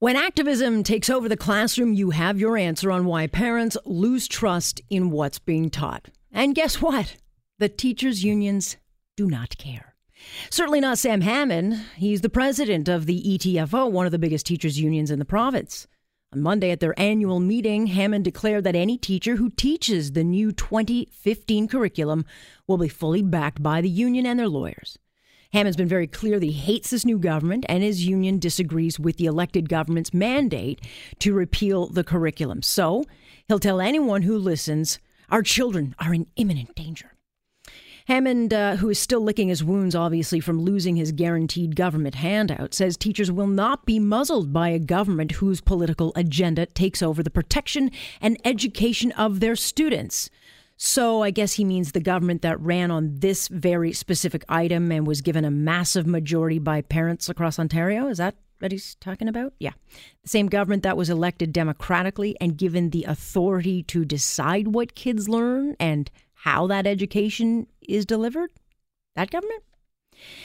When activism takes over the classroom, you have your answer on why parents lose trust in what's being taught. And guess what? The teachers' unions do not care. Certainly not Sam Hammond. He's the president of the ETFO, one of the biggest teachers' unions in the province. On Monday at their annual meeting, Hammond declared that any teacher who teaches the new 2015 curriculum will be fully backed by the union and their lawyers. Hammond's been very clear that he hates this new government, and his union disagrees with the elected government's mandate to repeal the curriculum. So he'll tell anyone who listens our children are in imminent danger. Hammond, uh, who is still licking his wounds, obviously, from losing his guaranteed government handout, says teachers will not be muzzled by a government whose political agenda takes over the protection and education of their students. So I guess he means the government that ran on this very specific item and was given a massive majority by parents across Ontario. Is that what he's talking about? Yeah. The same government that was elected democratically and given the authority to decide what kids learn and how that education is delivered? That government?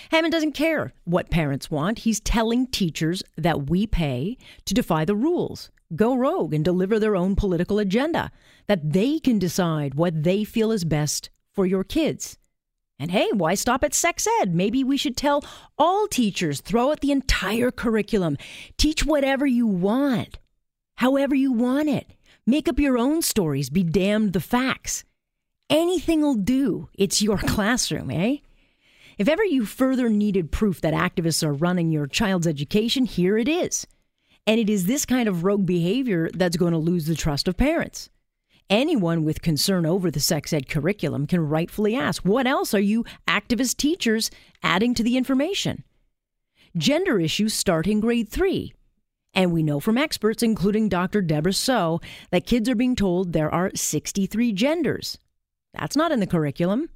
Hammond doesn't care what parents want. He's telling teachers that we pay to defy the rules go rogue and deliver their own political agenda, that they can decide what they feel is best for your kids. And hey, why stop at sex ed? Maybe we should tell all teachers throw out the entire curriculum. Teach whatever you want, however you want it. Make up your own stories, be damned the facts. Anything will do. It's your classroom, eh? If ever you further needed proof that activists are running your child's education, here it is. And it is this kind of rogue behavior that's going to lose the trust of parents. Anyone with concern over the sex ed curriculum can rightfully ask, what else are you activist teachers adding to the information? Gender issues start in grade three. And we know from experts, including Dr. Debra Soh, that kids are being told there are 63 genders. That's not in the curriculum.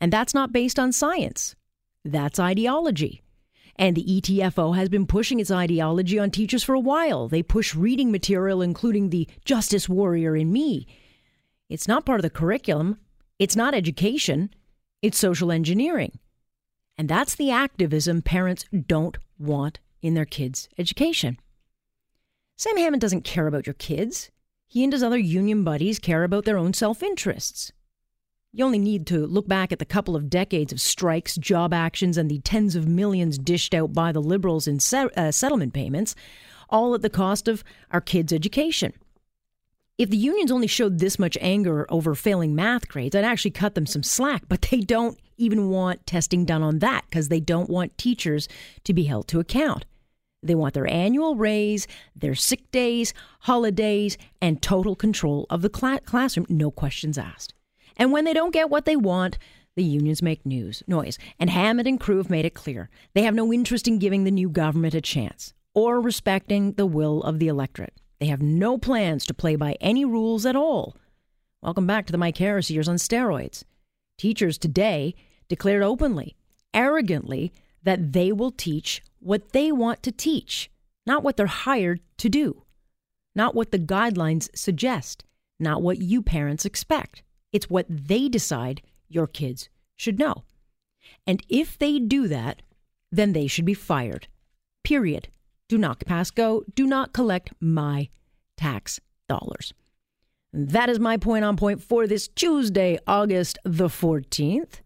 And that's not based on science. That's ideology. And the ETFO has been pushing its ideology on teachers for a while. They push reading material, including the Justice Warrior in Me. It's not part of the curriculum, it's not education, it's social engineering. And that's the activism parents don't want in their kids' education. Sam Hammond doesn't care about your kids. He and his other union buddies care about their own self interests. You only need to look back at the couple of decades of strikes, job actions, and the tens of millions dished out by the Liberals in se- uh, settlement payments, all at the cost of our kids' education. If the unions only showed this much anger over failing math grades, I'd actually cut them some slack, but they don't even want testing done on that because they don't want teachers to be held to account. They want their annual raise, their sick days, holidays, and total control of the cl- classroom, no questions asked. And when they don't get what they want, the unions make news, noise. And Hammond and crew have made it clear they have no interest in giving the new government a chance or respecting the will of the electorate. They have no plans to play by any rules at all. Welcome back to the Mike Harris years on steroids. Teachers today declared openly, arrogantly, that they will teach what they want to teach, not what they're hired to do, not what the guidelines suggest, not what you parents expect. It's what they decide your kids should know. And if they do that, then they should be fired. Period. Do not pass go. Do not collect my tax dollars. That is my point on point for this Tuesday, August the 14th.